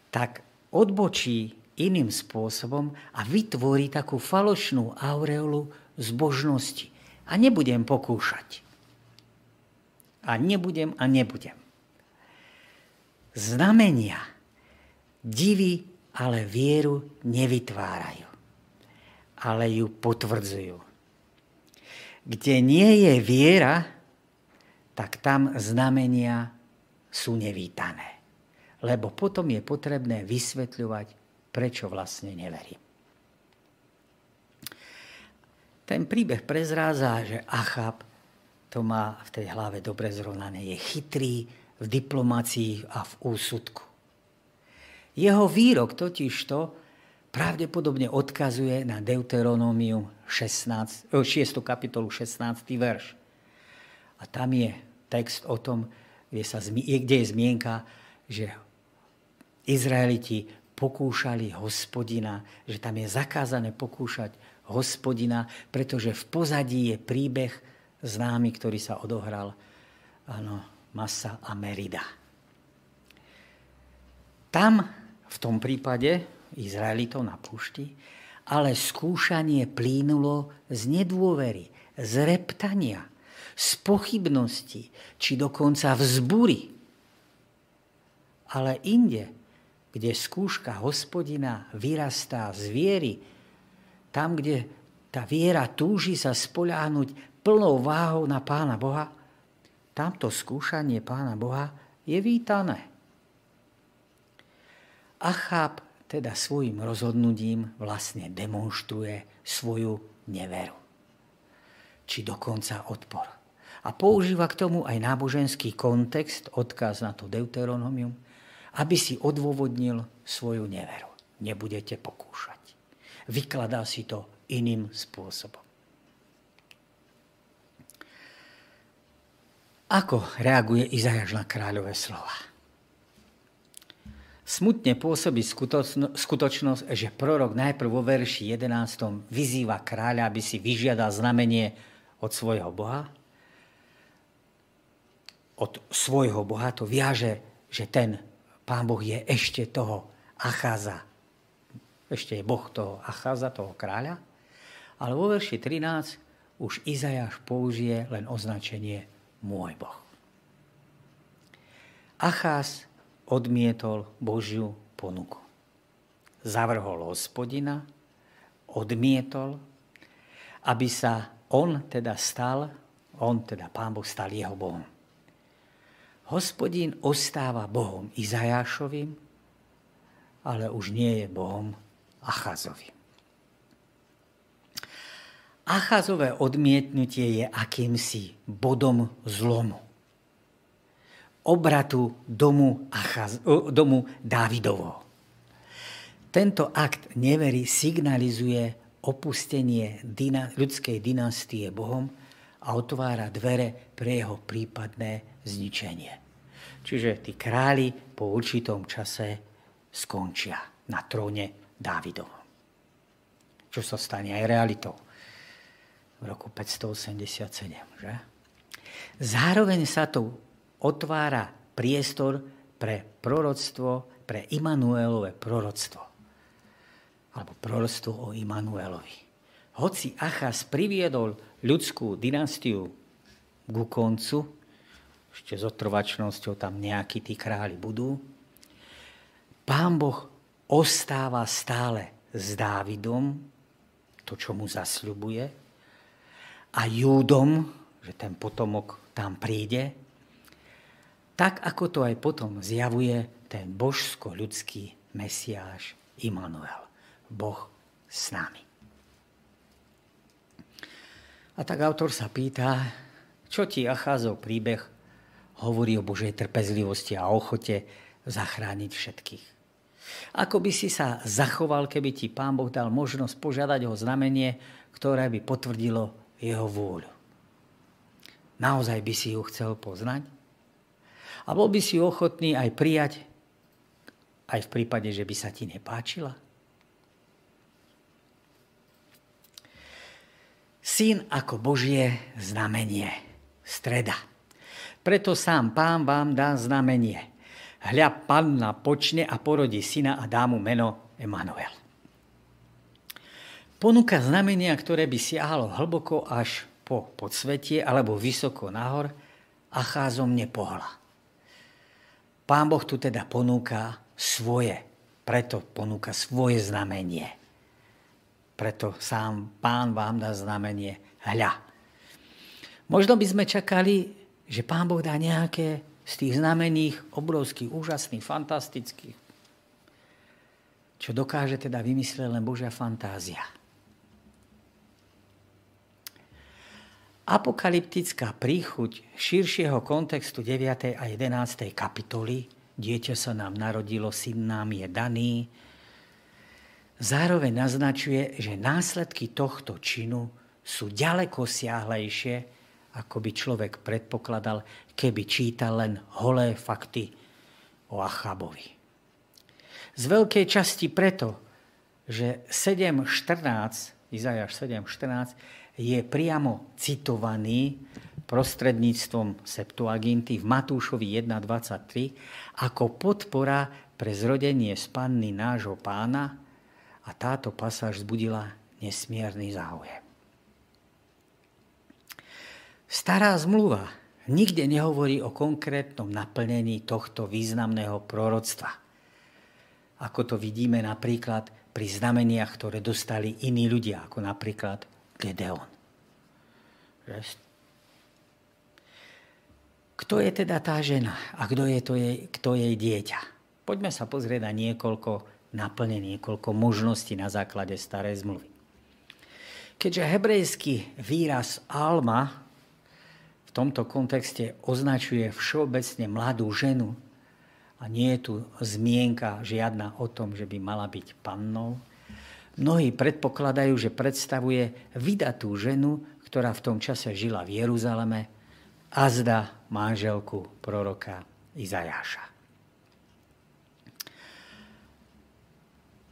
Speaker 1: tak odbočí iným spôsobom a vytvorí takú falošnú aureolu zbožnosti. A nebudem pokúšať. A nebudem a nebudem. Znamenia, divy, ale vieru nevytvárajú, ale ju potvrdzujú. Kde nie je viera, tak tam znamenia sú nevítané. Lebo potom je potrebné vysvetľovať prečo vlastne neverím. Ten príbeh prezrádza, že Achab to má v tej hlave dobre zrovnané. Je chytrý v diplomácii a v úsudku. Jeho výrok totiž to pravdepodobne odkazuje na Deuteronómiu 16, 6. kapitolu 16. verš. A tam je text o tom, kde, sa, kde je zmienka, že Izraeliti pokúšali hospodina, že tam je zakázané pokúšať hospodina, pretože v pozadí je príbeh známy, ktorý sa odohral áno, Masa a Merida. Tam v tom prípade Izraelitov na púšti, ale skúšanie plínulo z nedôvery, z reptania, z pochybnosti, či dokonca vzbury. Ale inde kde skúška hospodina vyrastá z viery, tam, kde tá viera túži sa spoľahnúť plnou váhou na Pána Boha, tamto skúšanie Pána Boha je vítané. Achab teda svojim rozhodnutím vlastne demonstruje svoju neveru. Či dokonca odpor. A používa k tomu aj náboženský kontext, odkaz na to Deuteronomium, aby si odôvodnil svoju neveru. Nebudete pokúšať. Vykladá si to iným spôsobom. Ako reaguje Izajaš na kráľové slova? Smutne pôsobí skutočnosť, že prorok najprv vo verši 11. vyzýva kráľa, aby si vyžiadal znamenie od svojho Boha. Od svojho Boha to viaže, že ten Pán Boh je ešte toho Achaza. Ešte je Boh toho Achaza, toho kráľa. Ale vo verši 13 už Izajáš použije len označenie môj Boh. Achaz odmietol Božiu ponuku. Zavrhol hospodina, odmietol, aby sa on teda stal, on teda pán Boh stal jeho Bohom hospodín ostáva Bohom Izajášovým, ale už nie je Bohom Achazovým. Achazové odmietnutie je akýmsi bodom zlomu. Obratu domu, Achaz, domu Dávidovo. Tento akt nevery signalizuje opustenie dyna, ľudskej dynastie Bohom a otvára dvere pre jeho prípadné zničenie. Čiže tí králi po určitom čase skončia na tróne Dávidovom. Čo sa stane aj realitou v roku 587. Že? Zároveň sa tu otvára priestor pre proroctvo, pre Immanuelové proroctvo. Alebo proroctvo o Immanuelovi. Hoci Achaz priviedol ľudskú dynastiu ku koncu, ešte s otrvačnosťou tam nejakí tí králi budú, pán Boh ostáva stále s Dávidom, to, čo mu zasľubuje, a Júdom, že ten potomok tam príde, tak ako to aj potom zjavuje ten božsko-ľudský Mesiáš Immanuel. Boh s nami. A tak autor sa pýta, čo ti Acházov príbeh hovorí o Božej trpezlivosti a ochote zachrániť všetkých. Ako by si sa zachoval, keby ti Pán Boh dal možnosť požiadať o znamenie, ktoré by potvrdilo jeho vôľu. Naozaj by si ju chcel poznať? A bol by si ochotný aj prijať, aj v prípade, že by sa ti nepáčila? Syn ako Božie znamenie. Streda. Preto sám pán vám dá znamenie. Hľa panna počne a porodí syna a dá mu meno Emanuel ponúka znamenia, ktoré by siahalo hlboko až po podsvetie alebo vysoko nahor a cházom nepohla. Pán Boh tu teda ponúka svoje, preto ponúka svoje znamenie. Preto sám pán vám dá znamenie hľa. Možno by sme čakali, že pán Boh dá nejaké z tých znamení obrovských, úžasných, fantastických, čo dokáže teda vymyslieť len Božia fantázia. Apokalyptická príchuť širšieho kontextu 9. a 11. kapitoly Dieťa sa nám narodilo, syn nám je daný. Zároveň naznačuje, že následky tohto činu sú ďaleko siahlejšie, ako by človek predpokladal, keby čítal len holé fakty o Achabovi. Z veľkej časti preto, že 7.14, Izajáš 7.14, je priamo citovaný prostredníctvom Septuaginty v Matúšovi 1.23 ako podpora pre zrodenie z panny nášho pána a táto pasáž zbudila nesmierny záujem. Stará zmluva nikde nehovorí o konkrétnom naplnení tohto významného proroctva. Ako to vidíme napríklad pri znameniach, ktoré dostali iní ľudia, ako napríklad Gedeon. Kto je teda tá žena a kto je, to jej, kto jej dieťa? Poďme sa pozrieť na niekoľko naplnenie, niekoľko možností na základe starej zmluvy. Keďže hebrejský výraz alma v tomto kontexte označuje všeobecne mladú ženu a nie je tu zmienka žiadna o tom, že by mala byť pannou, Mnohí predpokladajú, že predstavuje vydatú ženu, ktorá v tom čase žila v Jeruzaleme, a zda manželku proroka Izajáša.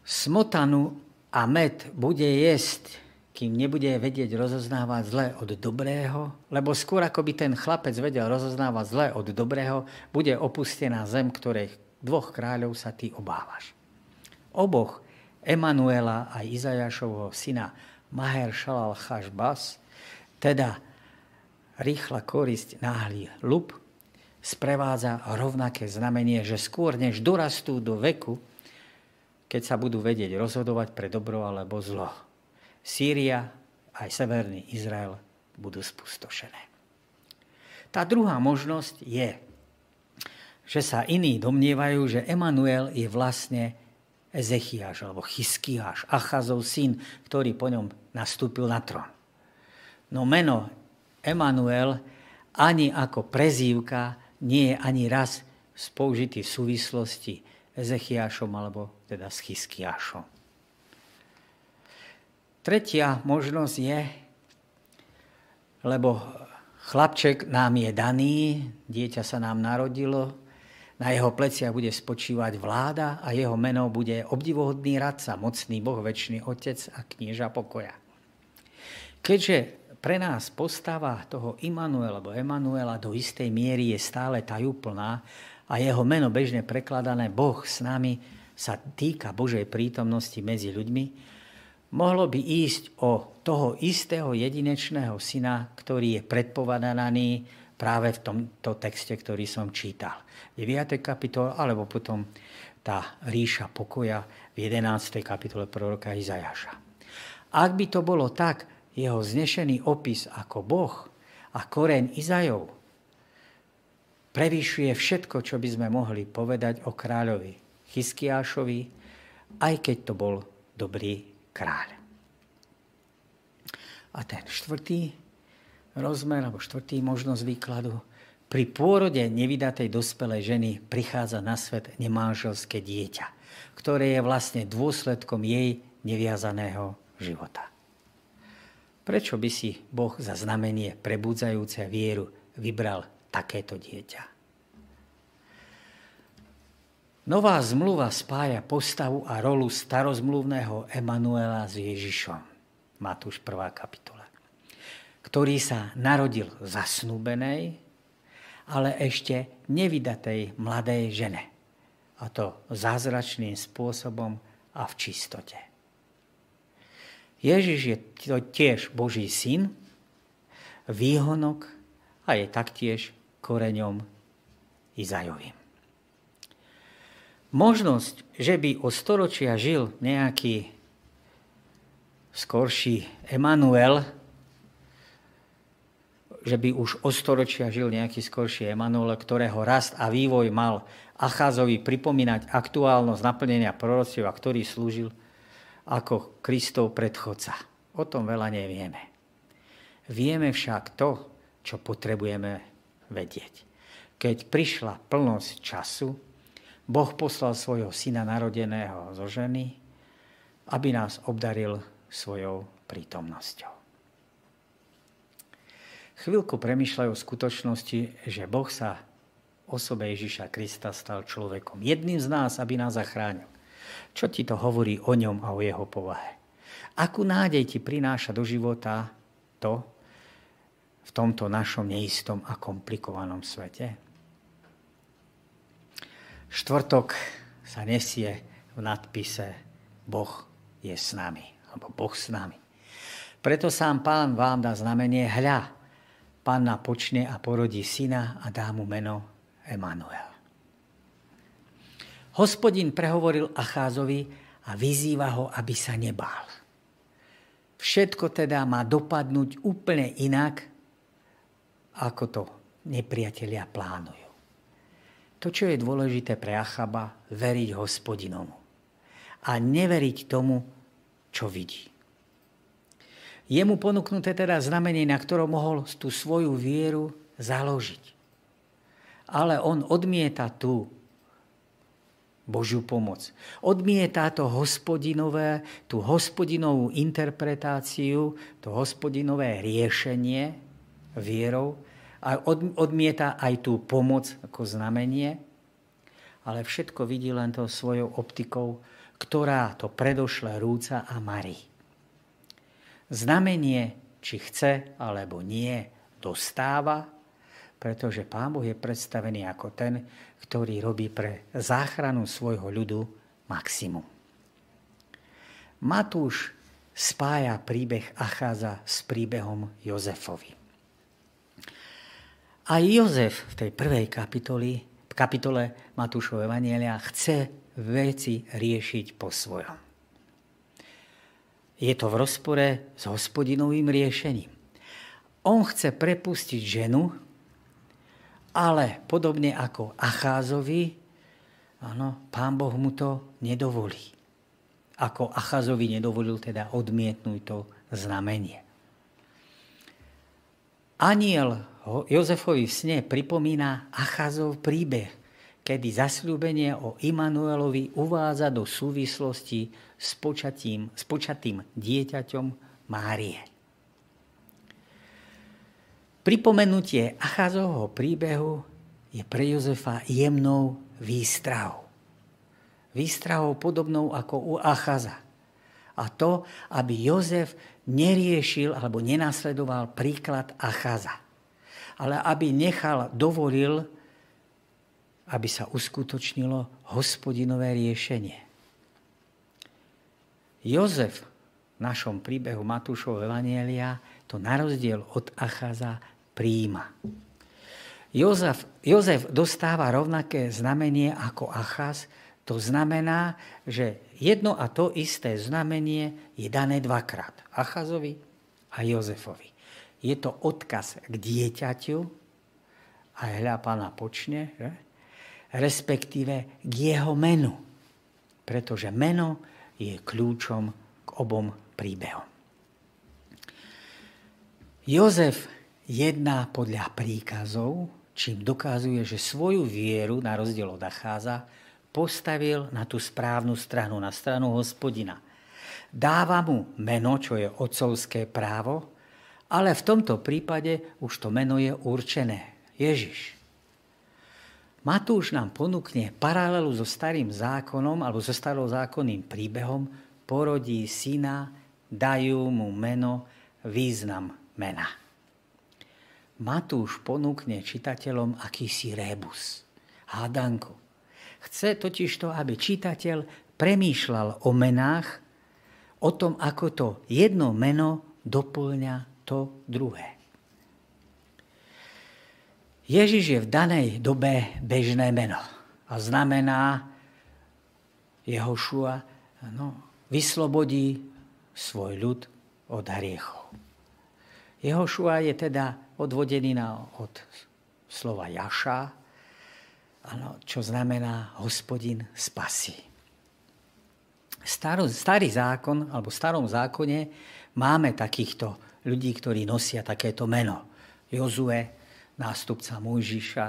Speaker 1: Smotanu a med bude jesť, kým nebude vedieť rozoznávať zlé od dobrého, lebo skôr ako by ten chlapec vedel rozoznávať zlé od dobrého, bude opustená zem, ktorej dvoch kráľov sa ty obávaš. Oboch Emanuela a Izajašovho syna Maher Shalal Chashbas, teda rýchla korisť náhly lup, sprevádza rovnaké znamenie, že skôr než dorastú do veku, keď sa budú vedieť rozhodovať pre dobro alebo zlo. Sýria aj severný Izrael budú spustošené. Tá druhá možnosť je, že sa iní domnievajú, že Emanuel je vlastne Ezechiáš alebo Chyskiáš, Achazov syn, ktorý po ňom nastúpil na trón. No meno Emanuel ani ako prezývka nie je ani raz spoužitý v súvislosti Ezechiašom alebo teda s Chyskiašom. Tretia možnosť je, lebo chlapček nám je daný, dieťa sa nám narodilo, na jeho pleciach bude spočívať vláda a jeho meno bude obdivohodný radca, mocný Boh, väčší Otec a knieža pokoja. Keďže pre nás postava toho Immanuela alebo Emanuela do istej miery je stále tajúplná a jeho meno bežne prekladané Boh s nami sa týka Božej prítomnosti medzi ľuďmi, mohlo by ísť o toho istého jedinečného syna, ktorý je predpovedaný práve v tomto texte, ktorý som čítal. 9. kapitole, alebo potom tá ríša pokoja v 11. kapitole proroka Izajaša. Ak by to bolo tak, jeho znešený opis ako Boh a koreň Izajov prevýšuje všetko, čo by sme mohli povedať o kráľovi Chyskiášovi, aj keď to bol dobrý kráľ. A ten štvrtý rozmer, alebo štvrtý možnosť výkladu, pri pôrode nevydatej dospelej ženy prichádza na svet nemanželské dieťa, ktoré je vlastne dôsledkom jej neviazaného života. Prečo by si Boh za znamenie prebudzajúce vieru vybral takéto dieťa? Nová zmluva spája postavu a rolu starozmluvného Emanuela s Ježišom. Matúš 1. kapitola. Ktorý sa narodil zasnúbenej, ale ešte nevydatej mladej žene. A to zázračným spôsobom a v čistote. Ježiš je tiež Boží syn, výhonok a je taktiež koreňom Izajovým. Možnosť, že by o storočia žil nejaký skorší Emanuel, že by už o storočia žil nejaký skorší Emanuel, ktorého rast a vývoj mal Acházovi pripomínať aktuálnosť naplnenia proroctiev a ktorý slúžil ako Kristov predchodca. O tom veľa nevieme. Vieme však to, čo potrebujeme vedieť. Keď prišla plnosť času, Boh poslal svojho syna narodeného zo ženy, aby nás obdaril svojou prítomnosťou chvíľku premyšľajú v skutočnosti, že Boh sa osobe Ježiša Krista stal človekom. Jedným z nás, aby nás zachránil. Čo ti to hovorí o ňom a o jeho povahe? Akú nádej ti prináša do života to v tomto našom neistom a komplikovanom svete? Štvrtok sa nesie v nadpise Boh je s nami, alebo Boh s nami. Preto sám pán vám dá znamenie hľa, panna počne a porodí syna a dá mu meno Emanuel. Hospodin prehovoril Acházovi a vyzýva ho, aby sa nebál. Všetko teda má dopadnúť úplne inak, ako to nepriatelia plánujú. To, čo je dôležité pre Achaba, veriť hospodinomu a neveriť tomu, čo vidí. Je mu ponúknuté teda znamenie, na ktorom mohol tú svoju vieru založiť. Ale on odmieta tú Božiu pomoc. Odmieta to hospodinové, tú hospodinovú interpretáciu, to hospodinové riešenie vierou a odmieta aj tú pomoc ako znamenie, ale všetko vidí len to svojou optikou, ktorá to predošle rúca a marí. Znamenie, či chce alebo nie, dostáva, pretože Pán Boh je predstavený ako ten, ktorý robí pre záchranu svojho ľudu maximum. Matúš spája príbeh Acháza s príbehom Jozefovi. A Jozef v tej prvej kapitoli, kapitole Matúšovho Evanielia chce veci riešiť po svojom je to v rozpore s hospodinovým riešením. On chce prepustiť ženu, ale podobne ako Acházovi, áno, pán Boh mu to nedovolí. Ako Acházovi nedovolil teda odmietnúť to znamenie. Aniel Jozefovi v sne pripomína Achazov príbeh, kedy zasľúbenie o Immanuelovi uvádza do súvislosti s, počatím, s počatým dieťaťom Márie. Pripomenutie Achazovho príbehu je pre Jozefa jemnou výstrahou. Výstrahou podobnou ako u Achaza. A to, aby Jozef neriešil alebo nenasledoval príklad Achaza. Ale aby nechal, dovolil, aby sa uskutočnilo hospodinové riešenie. Jozef v našom príbehu Matúšov Evanielia to na rozdiel od Achaza príjima. Jozef, Jozef dostáva rovnaké znamenie ako Achaz, to znamená, že jedno a to isté znamenie je dané dvakrát. Achazovi a Jozefovi. Je to odkaz k dieťaťu, a hľa pána počne, že? respektíve k jeho menu. Pretože meno je kľúčom k obom príbehom. Jozef jedná podľa príkazov, čím dokazuje, že svoju vieru, na rozdiel od Acháza, postavil na tú správnu stranu, na stranu hospodina. Dáva mu meno, čo je otcovské právo, ale v tomto prípade už to meno je určené. Ježiš. Matúš nám ponúkne paralelu so starým zákonom alebo so starozákonným príbehom, porodí syna, dajú mu meno, význam mena. Matúš ponúkne čitateľom akýsi rébus, hádanku. Chce totiž to, aby čitateľ premýšľal o menách, o tom, ako to jedno meno doplňa to druhé. Ježiš je v danej dobe bežné meno a znamená Jehošua no, vyslobodí svoj ľud od hriechov. Jehošua je teda odvodený na, od slova Jaša, ano, čo znamená hospodin spasí. Staro, starý zákon, alebo v starom zákone máme takýchto ľudí, ktorí nosia takéto meno. Jozue, nástupca Mojžiša,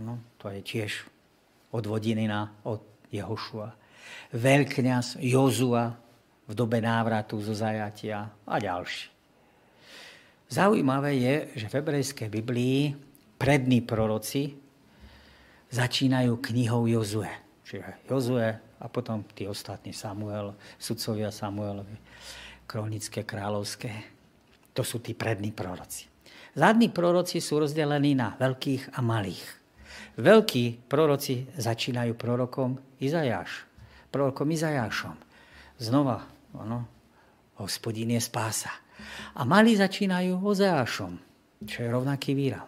Speaker 1: ano, to je tiež odvodinina od Jehošua. Veľkňaz Jozua v dobe návratu zo zajatia a ďalší. Zaujímavé je, že v hebrejskej Biblii prední proroci začínajú knihou Jozue. Čiže Jozue a potom tí ostatní Samuel, sudcovia Samuelovi, kronické, kráľovské. To sú tí prední proroci. Zadní proroci sú rozdelení na veľkých a malých. Veľkí proroci začínajú prorokom Izajáš, prorokom Izajášom. Znova, ono, hospodin je spása. A malí začínajú Ozeášom, čo je rovnaký výraz,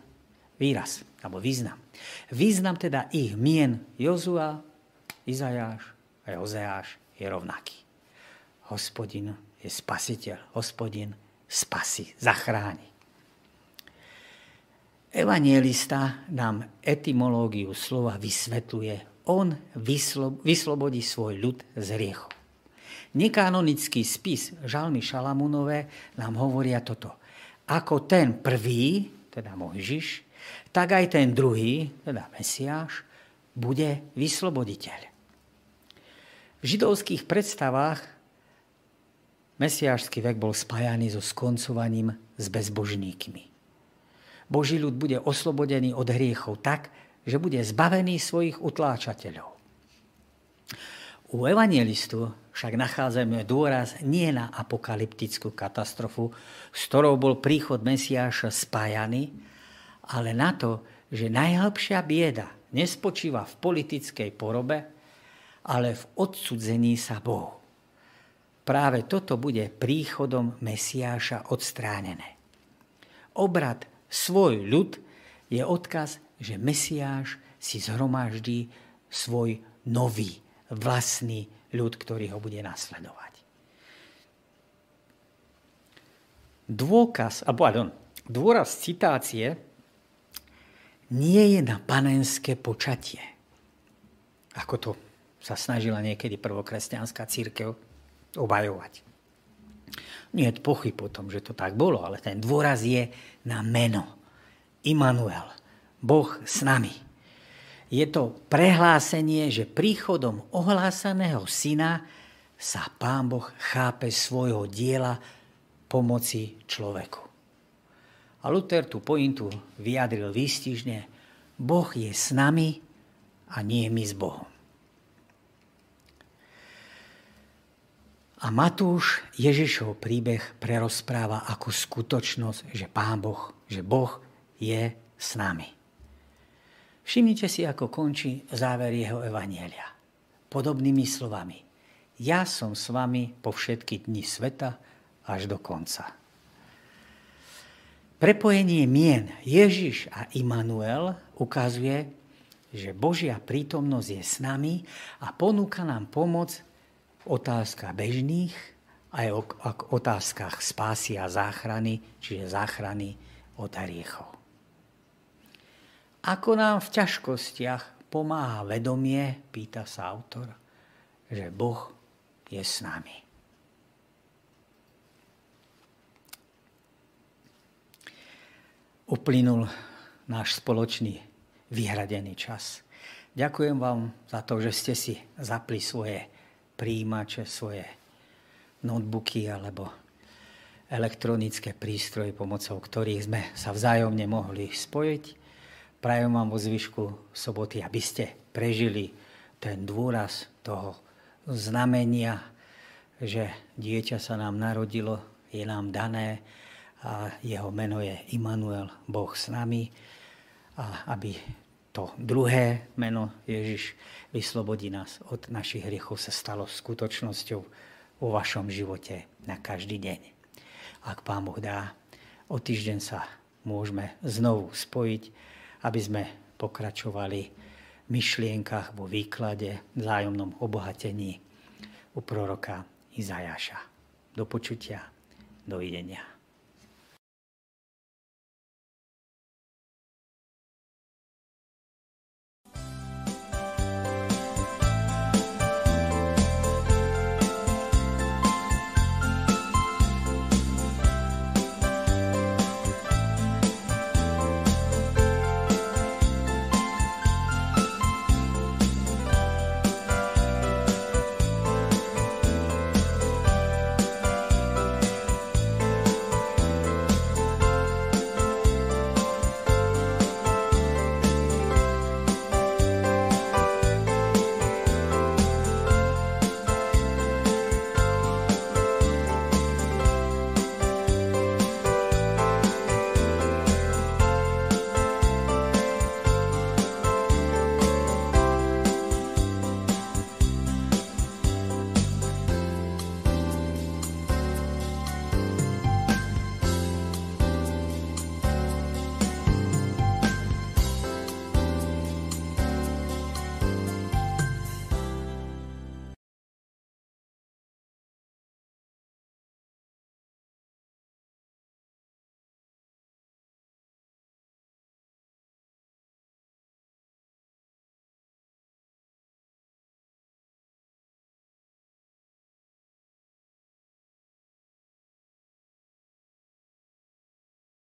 Speaker 1: výraz alebo význam. Význam teda ich mien Jozua, Izajáš a Ozeáš je rovnaký. Hospodin je spasiteľ, hospodin spasí, zachráni. Evanielista nám etymológiu slova vysvetľuje. On vyslobodí svoj ľud z hriechov. Nekanonický spis Žalmy Šalamúnové nám hovoria toto. Ako ten prvý, teda Mojžiš, tak aj ten druhý, teda Mesiáš, bude vysloboditeľ. V židovských predstavách mesiášsky vek bol spájaný so skoncovaním s bezbožníkmi. Boží ľud bude oslobodený od hriechov tak, že bude zbavený svojich utláčateľov. U evangelistu však nachádzame dôraz nie na apokalyptickú katastrofu, s ktorou bol príchod Mesiáša spájaný, ale na to, že najhlbšia bieda nespočíva v politickej porobe, ale v odsudzení sa Bohu. Práve toto bude príchodom Mesiáša odstránené. Obrad svoj ľud je odkaz, že Mesiáš si zhromaždí svoj nový vlastný ľud, ktorý ho bude nasledovať. Dôkaz, a pardon, dôraz citácie nie je na panenské počatie, ako to sa snažila niekedy prvokresťanská církev obajovať. Nie je pochyb o tom, že to tak bolo, ale ten dôraz je na meno. Immanuel, Boh s nami. Je to prehlásenie, že príchodom ohlásaného syna sa Pán Boh chápe svojho diela pomoci človeku. A Luther tú pointu vyjadril výstižne. Boh je s nami a nie my s Bohom. A Matúš Ježišov príbeh prerozpráva ako skutočnosť, že Pán Boh, že Boh je s nami. Všimnite si, ako končí záver jeho evanielia. Podobnými slovami. Ja som s vami po všetky dni sveta až do konca. Prepojenie mien Ježiš a Immanuel ukazuje, že Božia prítomnosť je s nami a ponúka nám pomoc otázka bežných, aj o otázkach spásy a záchrany, čiže záchrany od hriechov. Ako nám v ťažkostiach pomáha vedomie, pýta sa autor, že Boh je s nami. Uplynul náš spoločný vyhradený čas. Ďakujem vám za to, že ste si zapli svoje príjimače, svoje notebooky alebo elektronické prístroje, pomocou ktorých sme sa vzájomne mohli spojiť. Prajem vám vo zvyšku soboty, aby ste prežili ten dôraz toho znamenia, že dieťa sa nám narodilo, je nám dané a jeho meno je Immanuel, Boh s nami. A aby to druhé meno Ježiš vyslobodí nás od našich hriechov sa stalo skutočnosťou vo vašom živote na každý deň. Ak Pán Boh dá, o týždeň sa môžeme znovu spojiť, aby sme pokračovali v myšlienkach vo výklade, vzájomnom obohatení u proroka Izajaša. Do počutia, dovidenia.